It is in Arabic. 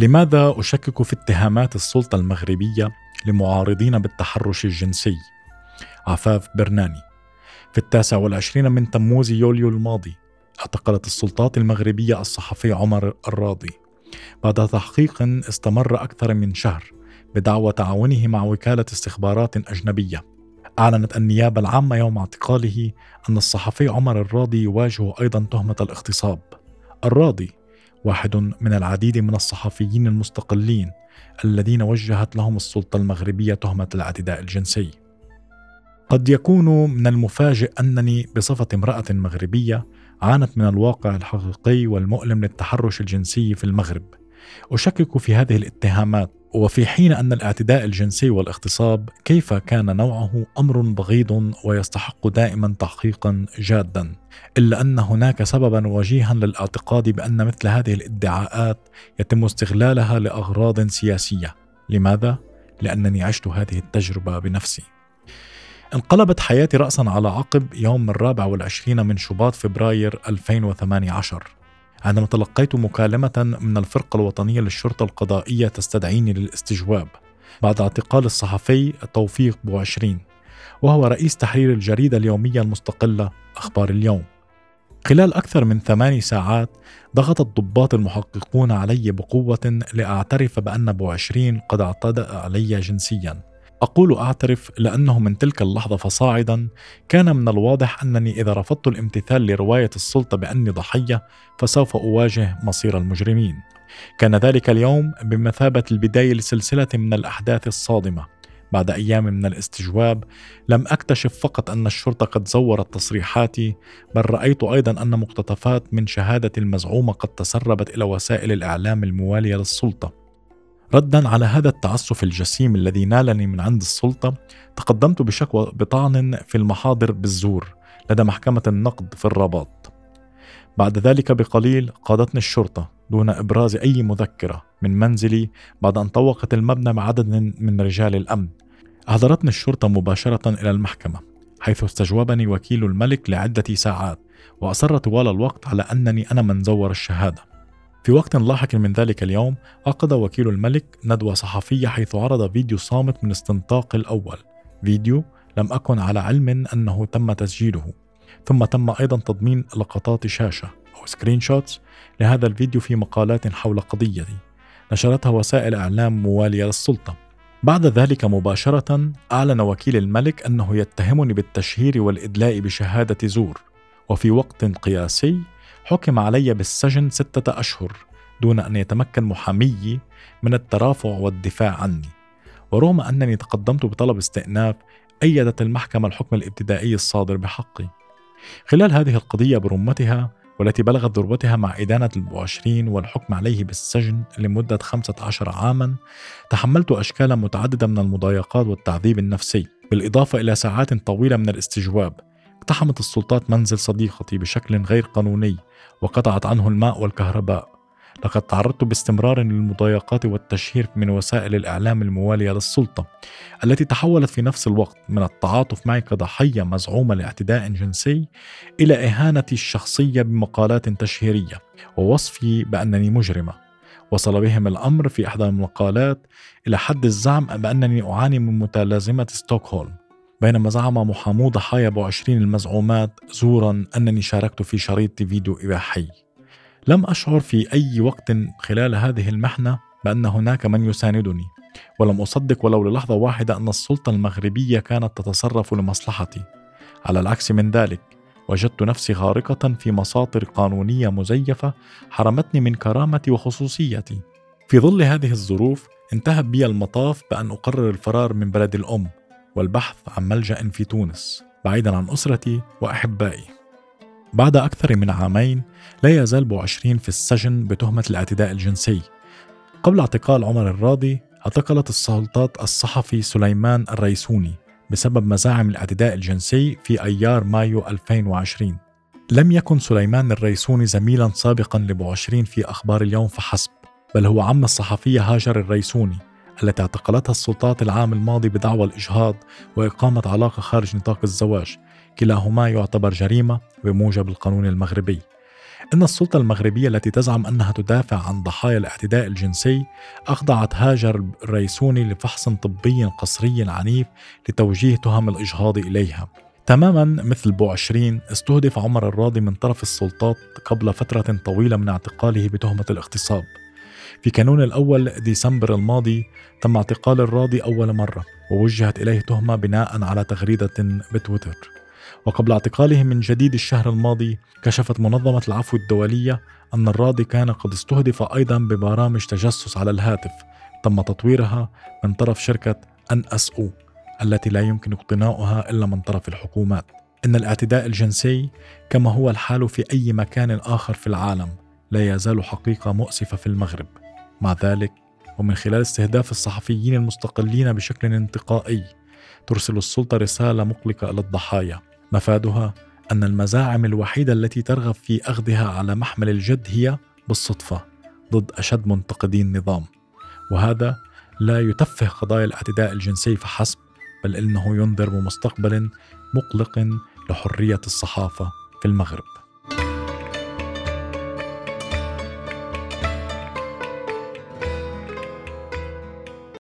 لماذا أشكك في اتهامات السلطة المغربية لمعارضين بالتحرش الجنسي؟ عفاف برناني. في التاسع والعشرين من تموز يوليو الماضي اعتقلت السلطات المغربية الصحفي عمر الراضي. بعد تحقيق استمر أكثر من شهر بدعوى تعاونه مع وكالة استخبارات أجنبية. أعلنت النيابة العامة يوم اعتقاله أن الصحفي عمر الراضي يواجه أيضا تهمة الاغتصاب. الراضي واحد من العديد من الصحفيين المستقلين الذين وجهت لهم السلطة المغربية تهمة الاعتداء الجنسي. قد يكون من المفاجئ أنني بصفة امرأة مغربية عانت من الواقع الحقيقي والمؤلم للتحرش الجنسي في المغرب. أشكك في هذه الاتهامات وفي حين أن الاعتداء الجنسي والاغتصاب كيف كان نوعه أمر بغيض ويستحق دائما تحقيقا جادا؟ إلا أن هناك سببا وجيها للاعتقاد بأن مثل هذه الادعاءات يتم استغلالها لأغراض سياسية. لماذا؟ لأنني عشت هذه التجربة بنفسي. انقلبت حياتي رأسا على عقب يوم الرابع والعشرين من شباط فبراير 2018 عندما تلقيت مكالمة من الفرقة الوطنية للشرطة القضائية تستدعيني للاستجواب بعد اعتقال الصحفي توفيق بوعشرين وهو رئيس تحرير الجريدة اليومية المستقلة أخبار اليوم. خلال أكثر من ثماني ساعات ضغط الضباط المحققون علي بقوة لأعترف بأن بوعشرين قد اعتدى علي جنسيا. أقول أعترف لأنه من تلك اللحظة فصاعدا كان من الواضح أنني إذا رفضت الامتثال لرواية السلطة بأني ضحية فسوف أواجه مصير المجرمين. كان ذلك اليوم بمثابة البداية لسلسلة من الأحداث الصادمة. بعد أيام من الاستجواب لم أكتشف فقط أن الشرطة قد زورت تصريحاتي بل رأيت أيضا أن مقتطفات من شهادة المزعومة قد تسربت إلى وسائل الإعلام الموالية للسلطة ردا على هذا التعسف الجسيم الذي نالني من عند السلطة تقدمت بشكوى بطعن في المحاضر بالزور لدى محكمة النقد في الرباط. بعد ذلك بقليل قادتني الشرطة دون إبراز أي مذكرة من منزلي بعد أن طوقت المبنى بعدد من رجال الأمن. أحضرتني الشرطة مباشرة إلى المحكمة حيث استجوبني وكيل الملك لعدة ساعات وأصر طوال الوقت على أنني أنا من زور الشهادة. في وقت لاحق من ذلك اليوم عقد وكيل الملك ندوة صحفية حيث عرض فيديو صامت من استنطاق الأول. فيديو لم أكن على علم أنه تم تسجيله. ثم تم أيضا تضمين لقطات شاشة أو screenshots لهذا الفيديو في مقالات حول قضيتي نشرتها وسائل إعلام موالية للسلطة. بعد ذلك مباشرة أعلن وكيل الملك أنه يتهمني بالتشهير والإدلاء بشهادة زور. وفي وقت قياسي حكم علي بالسجن ستة أشهر دون أن يتمكن محامي من الترافع والدفاع عني. ورغم أنني تقدمت بطلب استئناف أيدت المحكمة الحكم الابتدائي الصادر بحقي. خلال هذه القضية برمتها والتي بلغت ذروتها مع إدانة المباشرين والحكم عليه بالسجن لمدة 15 عاما تحملت أشكالا متعددة من المضايقات والتعذيب النفسي بالإضافة إلى ساعات طويلة من الاستجواب. اقتحمت السلطات منزل صديقتي بشكل غير قانوني وقطعت عنه الماء والكهرباء. لقد تعرضت باستمرار للمضايقات والتشهير من وسائل الإعلام الموالية للسلطة التي تحولت في نفس الوقت من التعاطف معي كضحية مزعومة لاعتداء جنسي إلى إهانتي الشخصية بمقالات تشهيرية ووصفي بأنني مجرمة. وصل بهم الأمر في إحدى المقالات إلى حد الزعم بأنني أعاني من متلازمة ستوكهولم. بينما زعم محامو ضحايا أبو عشرين المزعومات زورا أنني شاركت في شريط فيديو إباحي. لم أشعر في أي وقت خلال هذه المحنة بأن هناك من يساندني ولم أصدق ولو للحظة واحدة أن السلطة المغربية كانت تتصرف لمصلحتي. على العكس من ذلك وجدت نفسي غارقة في مساطر قانونية مزيفة حرمتني من كرامتي وخصوصيتي. في ظل هذه الظروف انتهى بي المطاف بأن أقرر الفرار من بلد الأم والبحث عن ملجأ في تونس بعيدا عن أسرتي وأحبائي. بعد أكثر من عامين لا يزال بوعشرين في السجن بتهمة الاعتداء الجنسي. قبل اعتقال عمر الراضي اعتقلت السلطات الصحفي سليمان الريسوني بسبب مزاعم الاعتداء الجنسي في أيار مايو 2020 لم يكن سليمان الريسوني زميلا سابقا لبوعشرين في أخبار اليوم فحسب بل هو عم الصحفية هاجر الريسوني. التي اعتقلتها السلطات العام الماضي بدعوى الإجهاض وإقامة علاقة خارج نطاق الزواج. كلاهما يعتبر جريمة بموجب القانون المغربي. إن السلطة المغربية التي تزعم أنها تدافع عن ضحايا الاعتداء الجنسي أخضعت هاجر الريسوني لفحص طبي قصري عنيف لتوجيه تهم الإجهاض إليها. تماما مثل بو 20 استهدف عمر الراضي من طرف السلطات قبل فترة طويلة من اعتقاله بتهمة الاغتصاب. في كانون الأول ديسمبر الماضي تم اعتقال الراضي أول مرة ووجهت إليه تهمة بناء على تغريدة بتويتر. وقبل اعتقاله من جديد الشهر الماضي كشفت منظمة العفو الدولية أن الراضي كان قد استهدف أيضا ببرامج تجسس على الهاتف. تم تطويرها من طرف شركة أن أس أو التي لا يمكن اقتناؤها إلا من طرف الحكومات. إن الاعتداء الجنسي كما هو الحال في أي مكان آخر في العالم لا يزال حقيقة مؤسفة في المغرب. مع ذلك ومن خلال استهداف الصحفيين المستقلين بشكل انتقائي ترسل السلطة رسالة مقلقة إلى الضحايا. مفادها أن المزاعم الوحيدة التي ترغب في أخذها على محمل الجد هي بالصدفة ضد أشد منتقدي النظام. وهذا لا يتفه قضايا الاعتداء الجنسي فحسب بل إنه ينذر بمستقبل مقلق لحرية الصحافة في المغرب.